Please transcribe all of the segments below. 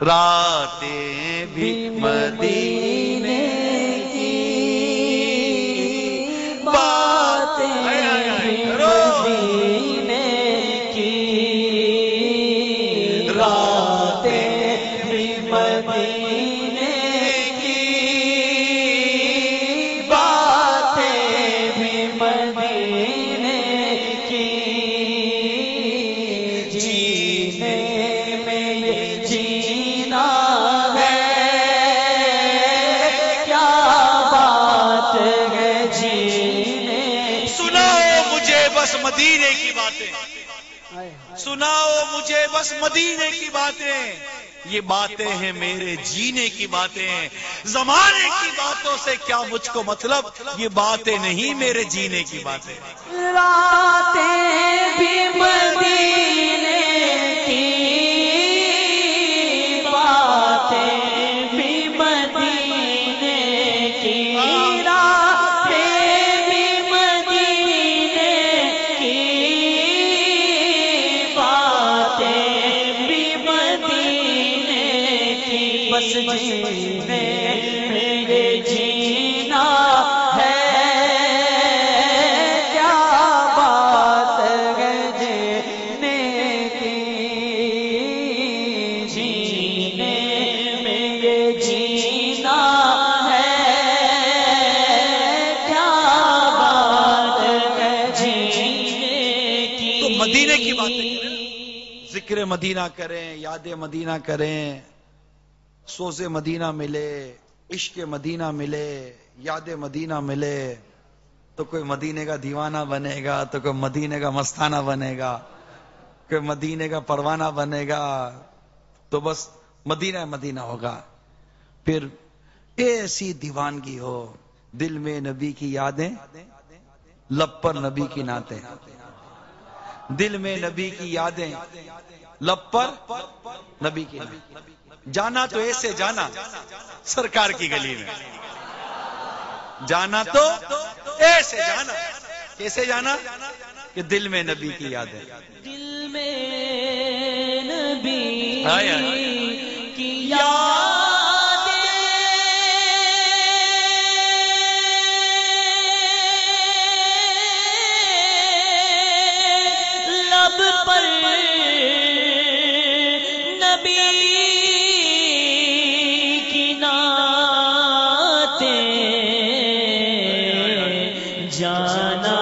راتیں بھی مدینے بس مدینے کی باتیں، یہ باتیں ہیں میرے جینے کی باتیں۔ زمانے کی باتوں سے کیا مجھ کو مطلب؟ یہ باتیں نہیں میرے جینے کی باتیں۔ راتیں بھی مدینے ذکر مدینہ کریں، یاد مدینہ کریں، سوز مدینہ ملے، عشق مدینہ ملے، یاد مدینہ ملے، تو کوئی مدینے کا دیوانہ بنے گا، تو کوئی مدینے کا مستانہ بنے گا، کوئی مدینے کا پروانہ بنے گا، تو بس مدینہ مدینہ ہوگا۔ پھر ایسی دیوانگی ہو، دل میں نبی کی یادیں، لب پر نبی کی نعتیں۔ دل میں نبی کی یادیں لب پر نبی کی جانا تو ایسے جانا سرکار کی گلی میں۔ جانا تو ایسے جانا۔ کیسے جانا؟ کہ دل میں نبی کی یادیں۔ دل میں نبی۔ کی یادیں جانا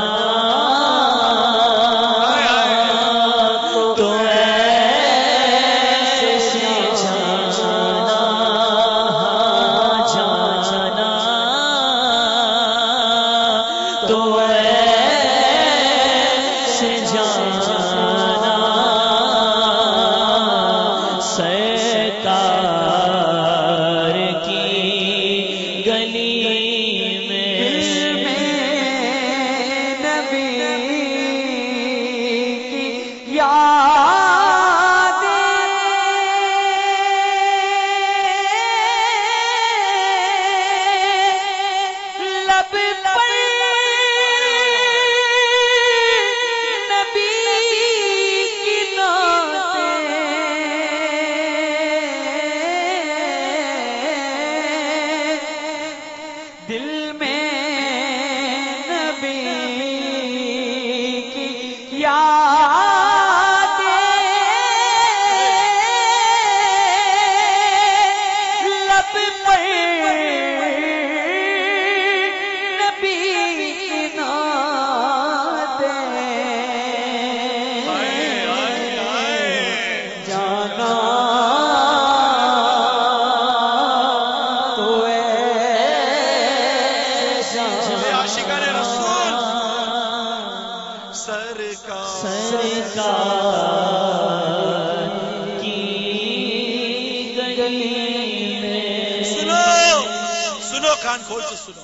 سنو سے سنو۔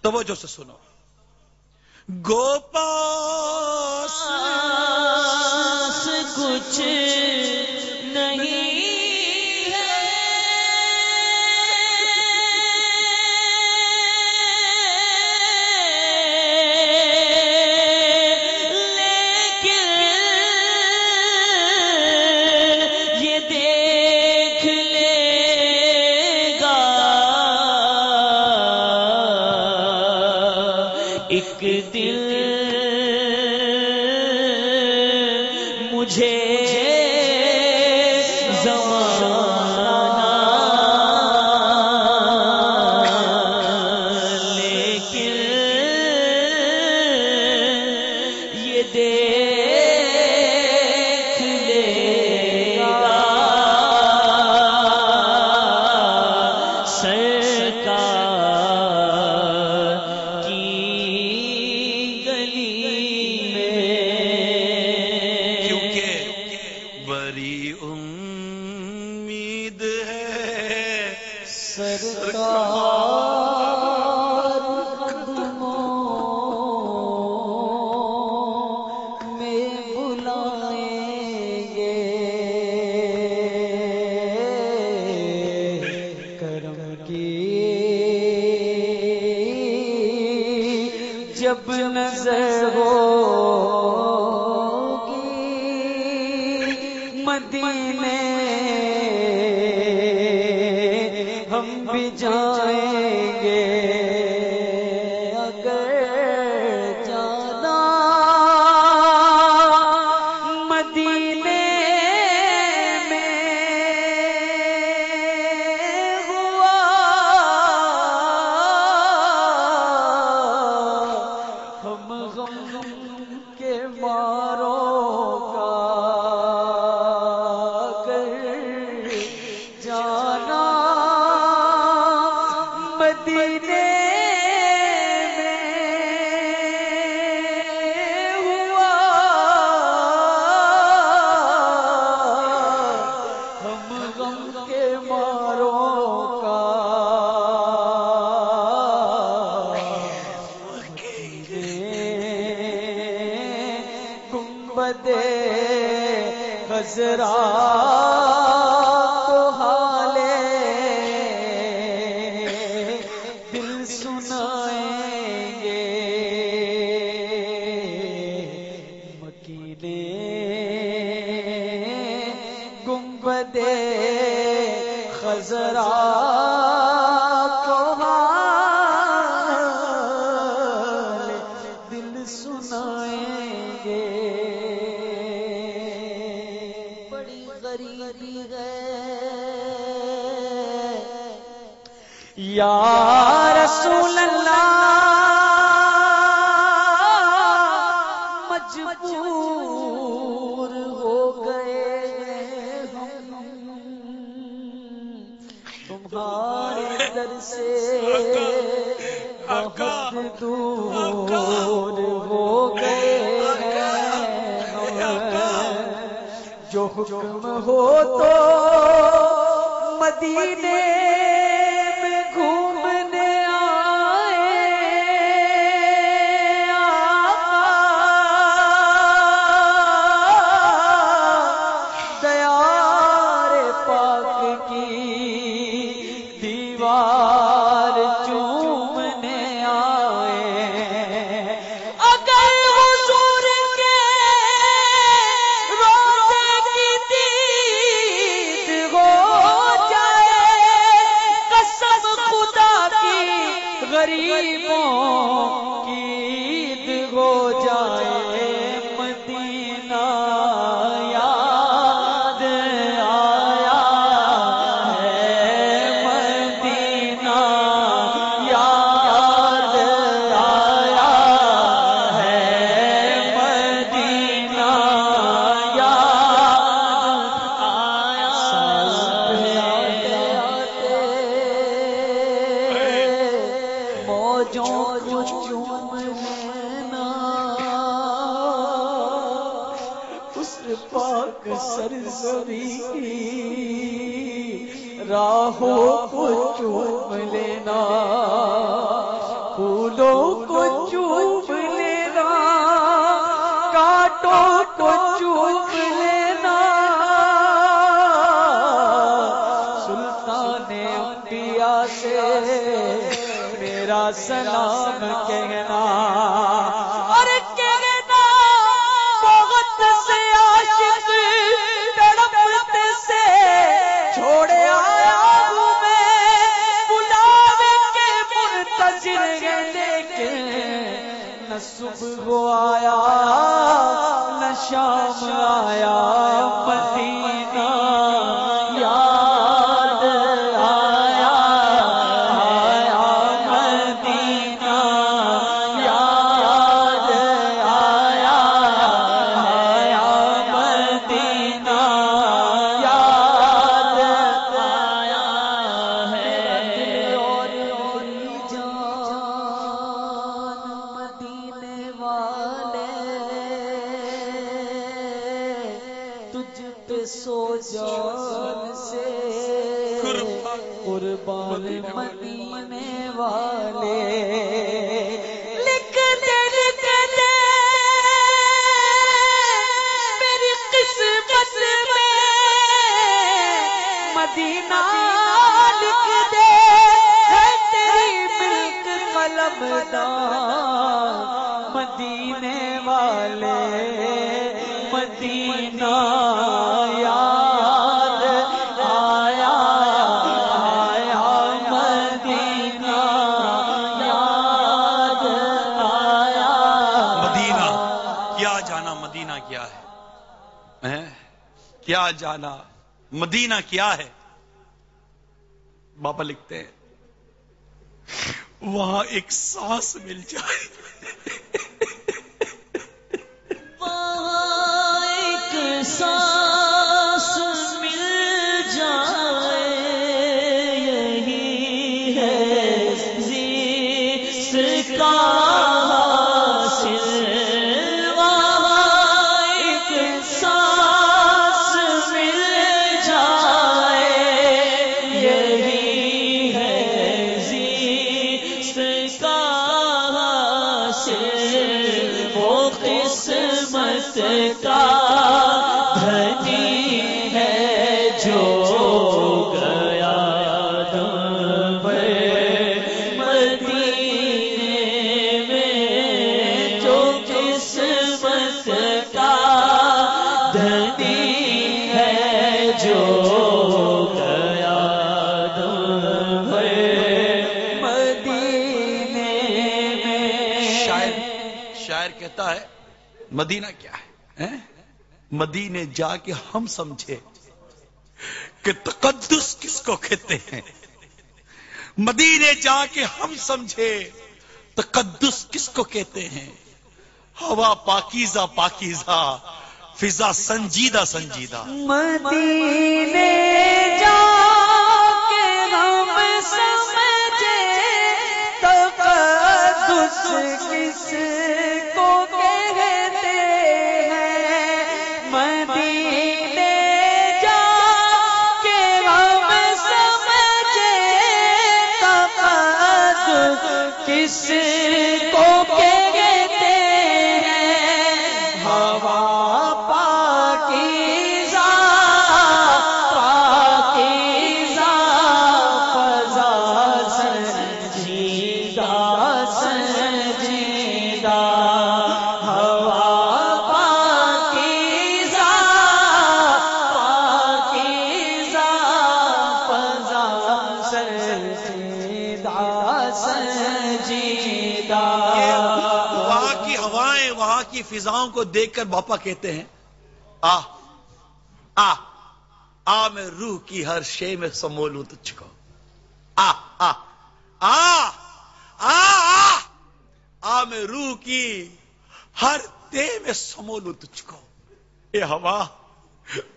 توجہ سے سنو۔ گوپاس کچھ ایک دل بری امید ہے۔ سرکار گنبد خزرا جو کچھ چومنا اس پاک سر سری راہو صبح آیا نہ شام آیا مدینہ تجھ سو جان سے قربان مدینے والے۔ مدینہ کیا ہے؟ کیا جانا؟ مدینہ کیا ہے؟ بابا لکھتے ہیں، وہاں ایک سانس مل جائے قسمت کا دھنی مدینہ کیا ہے؟ مدینے جا کے ہم سمجھے کہ تقدس کس کو کہتے ہیں؟ مدینے جا کے ہم سمجھے تقدس کس کو کہتے ہیں؟ ہوا پاکیزہ پاکیزہ، فضا سنجیدہ سنجیدہ۔ مدینے جا کے ہم سمجھے تقدس کس کی کو دیکھ کر باپا کہتے ہیں، آ آ آ، میں روح کی ہر شے میں سمولوں تجھ کو۔ آ آ آ آ آ میں روح کی ہر دے میں سمولوں تجھ کو۔ یہ ہوا،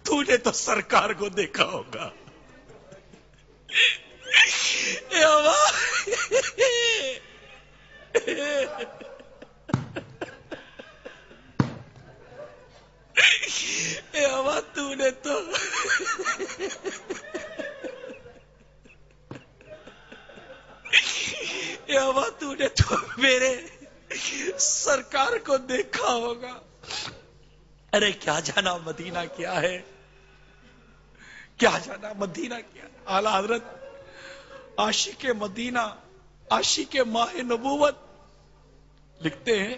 تو نے تو سرکار کو دیکھا ہوگا یہ ہوا اے ہوا تو نے تو اے ہوا تو نے تو میرے سرکار کو دیکھا ہوگا۔ ارے، کیا جانا مدینہ کیا ہے؟ کیا جانا مدینہ کیا اعلی حضرت عاشق مدینہ، عاشق ماہ نبوت لکھتے ہیں،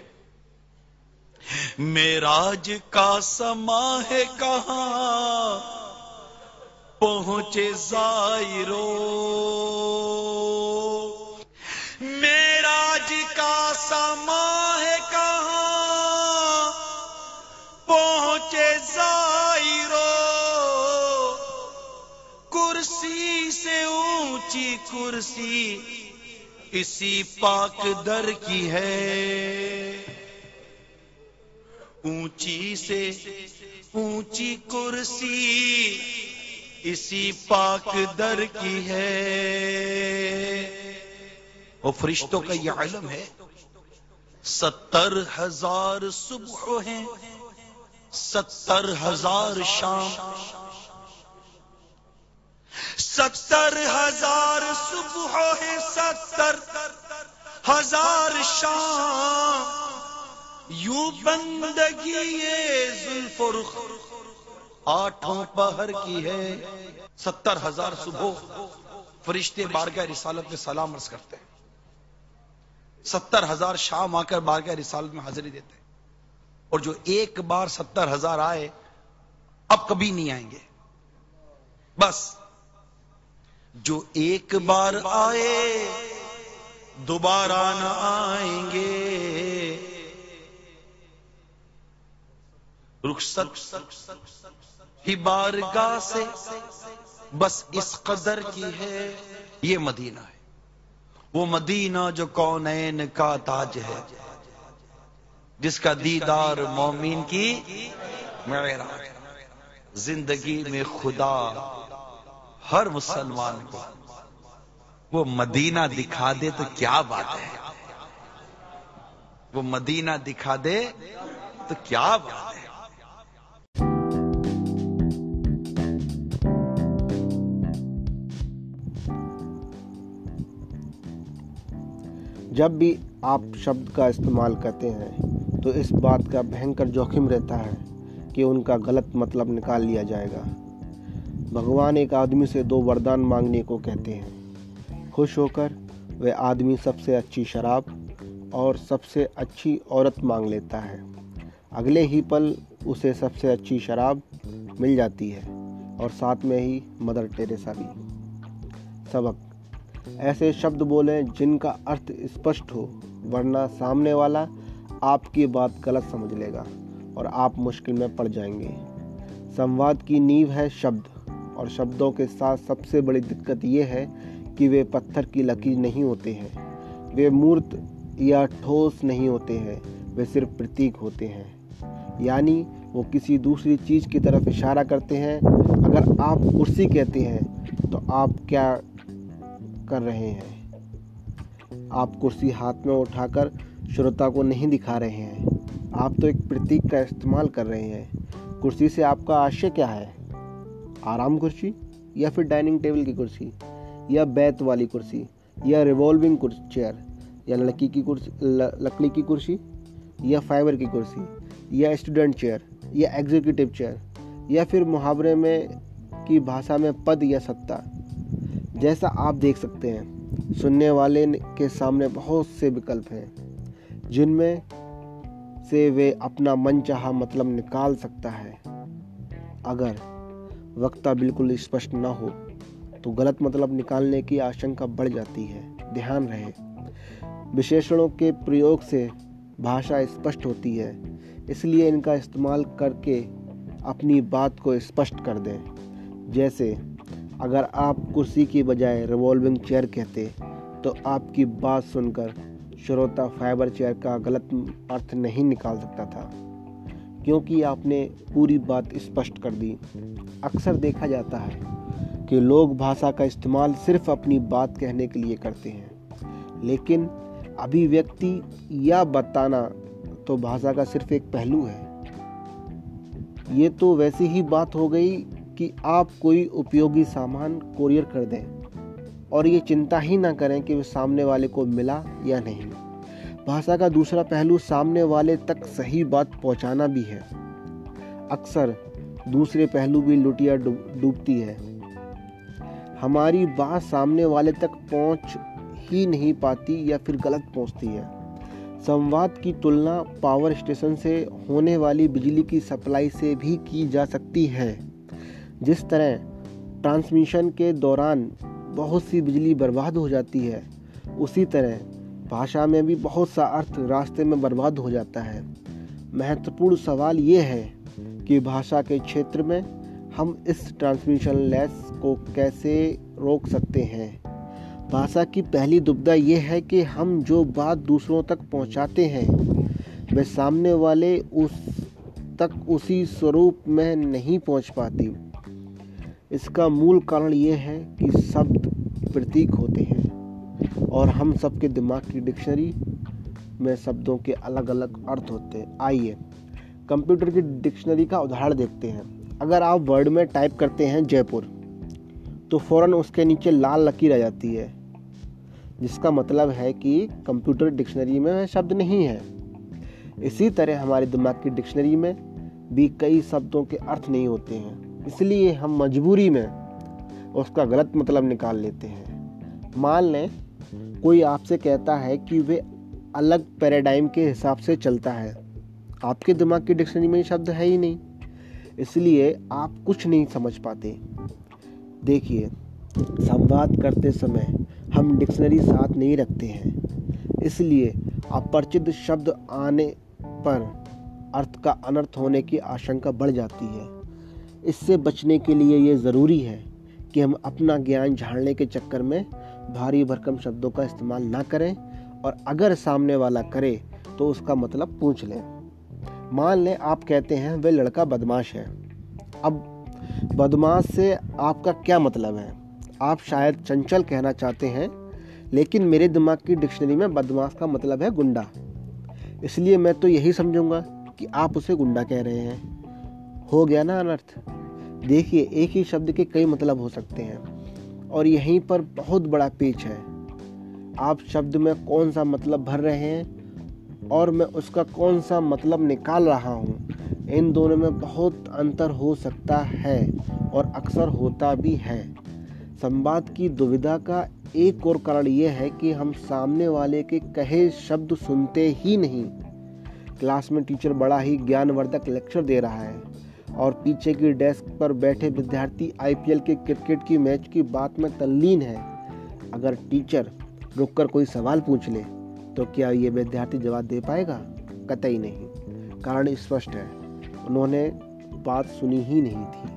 میراج کا سما ہے کہاں؟ پہنچے زائرو کرسی اسی پاک در کی ہے۔ اونچی سے اونچی کرسی اسی پاک در کی ہے۔ وہ فرشتوں کا یہ علم ہے، ستر ہزار صبح ہیں، ستر ہزار شام ستر ہزار صبح ہے ستر ہزار شام یوں بندگی یہ ذوالفرخ آٹھوں پہر کی ہے ستر ہزار صبح۔ فرشتے بارگاہ رسالت میں سلام عرض کرتے ہیں۔ ستر ہزار شام آ کر بارگاہ رسالت میں حاضری دیتے ہیں۔ اور جو ایک بار ستر ہزار آئے، اب کبھی نہیں آئیں گے۔ بس جو ایک بار آئے، دوبارہ نہ آئیں گے۔ رخصت ہی بارگاہ سے بس اس قدر کی ہے، یہ مدینہ ہے۔ وہ مدینہ جو کونین کا تاج ہے، جس کا دیدار مومین کی معراج زندگی میں خدا ہر مسلمان کو وہ مدینہ دکھا دے تو کیا بات ہے؟ وہ مدینہ دکھا دے تو کیا بات ہے؟ جب بھی آپ شبد کا استعمال کرتے ہیں تو اس بات کا بھینکر جوخم رہتا ہے کہ ان کا غلط مطلب نکال لیا جائے گا۔ بھگوان ایک آدمی سے دو وردان مانگنے کو کہتے ہیں۔ خوش ہو کر وہ آدمی سب سے اچھی شراب اور سب سے اچھی عورت مانگ لیتا ہے۔ اگلے ہی پل اسے سب سے اچھی شراب مل جاتی ہے اور ساتھ میں ہی مدر ٹیریسا بھی۔ سبق۔ ایسے شبد بولیں جن کا ارتھ اسپشٹ ہو، ورنہ سامنے والا آپ کی بات غلط سمجھ لے گا اور آپ مشکل میں پڑ جائیں گے۔ سمواد کی نیو ہے شبد۔ اور شبدوں کے ساتھ سب سے بڑی دقت یہ ہے کہ وہ پتھر کی لکیر نہیں ہوتے ہیں۔ وہ مورت یا ٹھوس نہیں ہوتے ہیں، وہ صرف پرتیک ہوتے ہیں۔ یعنی وہ کسی دوسری چیز کی طرف اشارہ کرتے ہیں۔ اگر آپ کرسی کہتے ہیں تو آپ کیا کر رہے ہیں؟ آپ کرسی ہاتھ میں اٹھا کر شروتا کو نہیں دکھا رہے ہیں۔ آپ تو ایک پرتیک کا استعمال کر رہے ہیں۔ کرسی سے آپ کا آشے کیا ہے؟ آرام کرسی یا پھر ڈائننگ ٹیبل کی کرسی یا بیت والی کرسی یا ریوالونگ چیئر یا لڑکی کی کرسی لکڑی کی کرسی یا فائبر کی کرسی یا اسٹوڈنٹ چیئر یا ایگزیکٹو چیئر یا پھر محاورے میں کی بھاشا میں پد یا ستا جیسا آپ دیکھ سکتے ہیں، سننے والے کے سامنے بہت سے وکلپ ہیں جن میں سے وہ اپنا من چاہا مطلب نکال سکتا ہے۔ اگر وقتہ بالکل اسپشٹ نہ ہو، تو غلط مطلب نکالنے کی آشنکا بڑھ جاتی ہے، دھیان رہے۔ وشیشنوں کے پریوگ سے بھاشا اسپشٹ ہوتی ہے، اس لیے ان کا استعمال کر کے اپنی بات کو اسپشٹ کر دیں۔ جیسے، اگر آپ کرسی کی بجائے ریوالونگ چیئر کہتے، تو آپ کی بات سن کر شروتا فائبر چیئر کا غلط ارتھ نہیں نکال سکتا تھا۔ کیونکہ آپ نے پوری بات اسپشٹ کر دی۔ اکثر دیکھا جاتا ہے کہ لوگ بھاشا کا استعمال صرف اپنی بات کہنے کے لیے کرتے ہیں، لیکن ابھی ویکتی یا بتانا تو بھاشا کا صرف ایک پہلو ہے۔ یہ تو ویسی ہی بات ہو گئی کہ آپ کوئی اپیوگی سامان کوریئر کر دیں اور یہ چنتا ہی نہ کریں کہ وہ سامنے والے کو ملا یا نہیں۔ بھاشا کا دوسرا پہلو سامنے والے تک صحیح بات پہنچانا بھی ہے۔ اکثر دوسرے پہلو بھی لٹیا ڈوبتی ہے۔ ہماری بات سامنے والے تک پہنچ ہی نہیں پاتی یا پھر غلط پہنچتی ہے۔ سمواد کی تلنا پاور اسٹیشن سے ہونے والی بجلی کی سپلائی سے بھی کی جا سکتی ہے۔ جس طرح ٹرانسمیشن کے دوران بہت سی بجلی برباد ہو جاتی ہے، اسی طرح بھاشا میں بھی بہت سا ارتھ راستے میں برباد ہو جاتا ہے۔ مہتوپورن سوال یہ ہے کہ بھاشا کے چھیتر میں ہم اس ٹرانسمیشن لیس کو کیسے روک سکتے ہیں؟ بھاشا کی پہلی دبدہ یہ ہے کہ ہم جو بات دوسروں تک پہنچاتے ہیں وہ سامنے والے اس تک اسی سوروپ میں نہیں پہنچ پاتی۔ اس کا مول کارن یہ ہے کہ شبد پرتیک ہوتے ہیں۔ اور ہم سب کے دماغ کی ڈکشنری میں شبدوں کے الگ الگ ارتھ ہوتے ہیں۔ آئیے، کمپیوٹر کی ڈکشنری کا ادھار دیکھتے ہیں۔ اگر آپ ورڈ میں ٹائپ کرتے ہیں جے پور تو فوراً اس کے نیچے لال لکیر آ جاتی ہے، جس کا مطلب ہے کہ کمپیوٹر ڈکشنری میں شبد نہیں ہے۔ اسی طرح ہماری دماغ کی ڈکشنری میں بھی کئی شبدوں کے ارتھ نہیں ہوتے ہیں، اس لیے ہم مجبوری میں اس کا غلط مطلب نکال لیتے ہیں۔ مان لیں کوئی آپ سے کہتا ہے کہ وہ الگ پیراڈائم کے حساب سے چلتا ہے۔ آپ کے دماغ کی ڈکشنری میں شبد ہے ہی نہیں۔ اس لیے آپ کچھ نہیں سمجھ پاتے۔ دیکھیے، سمواد کرتے سمے ہم ڈکشنری ساتھ نہیں رکھتے ہیں۔ اس لیے اپرچت شبد آنے پر ارتھ کا انرتھ ہونے کی آشنکا بڑھ جاتی ہے۔ اس سے بچنے کے لیے یہ ضروری ہے کہ ہم اپنا گیان جھاڑنے کے چکر میں بھاری بھرکم شبدوں کا استعمال نہ کریں اور اگر سامنے والا کرے تو اس کا مطلب پوچھ لیں۔ مان لیں آپ کہتے ہیں وہ لڑکا بدماش ہے۔ اب بدماش سے آپ کا کیا مطلب ہے؟ آپ شاید چنچل کہنا چاہتے ہیں، لیکن میرے دماغ کی ڈکشنری میں بدماش کا مطلب ہے گنڈا۔ اس لیے میں تو یہی سمجھوں گا کہ آپ اسے گنڈا کہہ رہے ہیں۔ ہو گیا نا انرتھ؟ دیکھیے، ایک ہی شبد کے کئی مطلب ہو سکتے ہیں۔ اور یہیں پر بہت بڑا پیچ ہے۔ آپ شبد میں کون سا مطلب بھر رہے ہیں اور میں اس کا کون سا مطلب نکال رہا ہوں؟ ان دونوں میں بہت انتر ہو سکتا ہے اور اکثر ہوتا بھی ہے۔ سمواد کی دویدھا کا ایک اور کارن یہ ہے کہ ہم سامنے والے کے کہے شبد سنتے ہی نہیں۔ کلاس میں ٹیچر بڑا ہی گیان وردک لیکچر دے رہا ہے۔ اور پیچھے کی ڈیسک پر بیٹھے ودیارتھی آئی پی ایل کے کرکٹ کی میچ کی بات میں تلین ہے۔ اگر ٹیچر رک کر کوئی سوال پوچھ لے، تو کیا یہ ودیارتھی جواب دے پائے گا؟ قطعی نہیں۔ کارن اسپشٹ ہے۔ انہوں نے بات سنی ہی نہیں تھی۔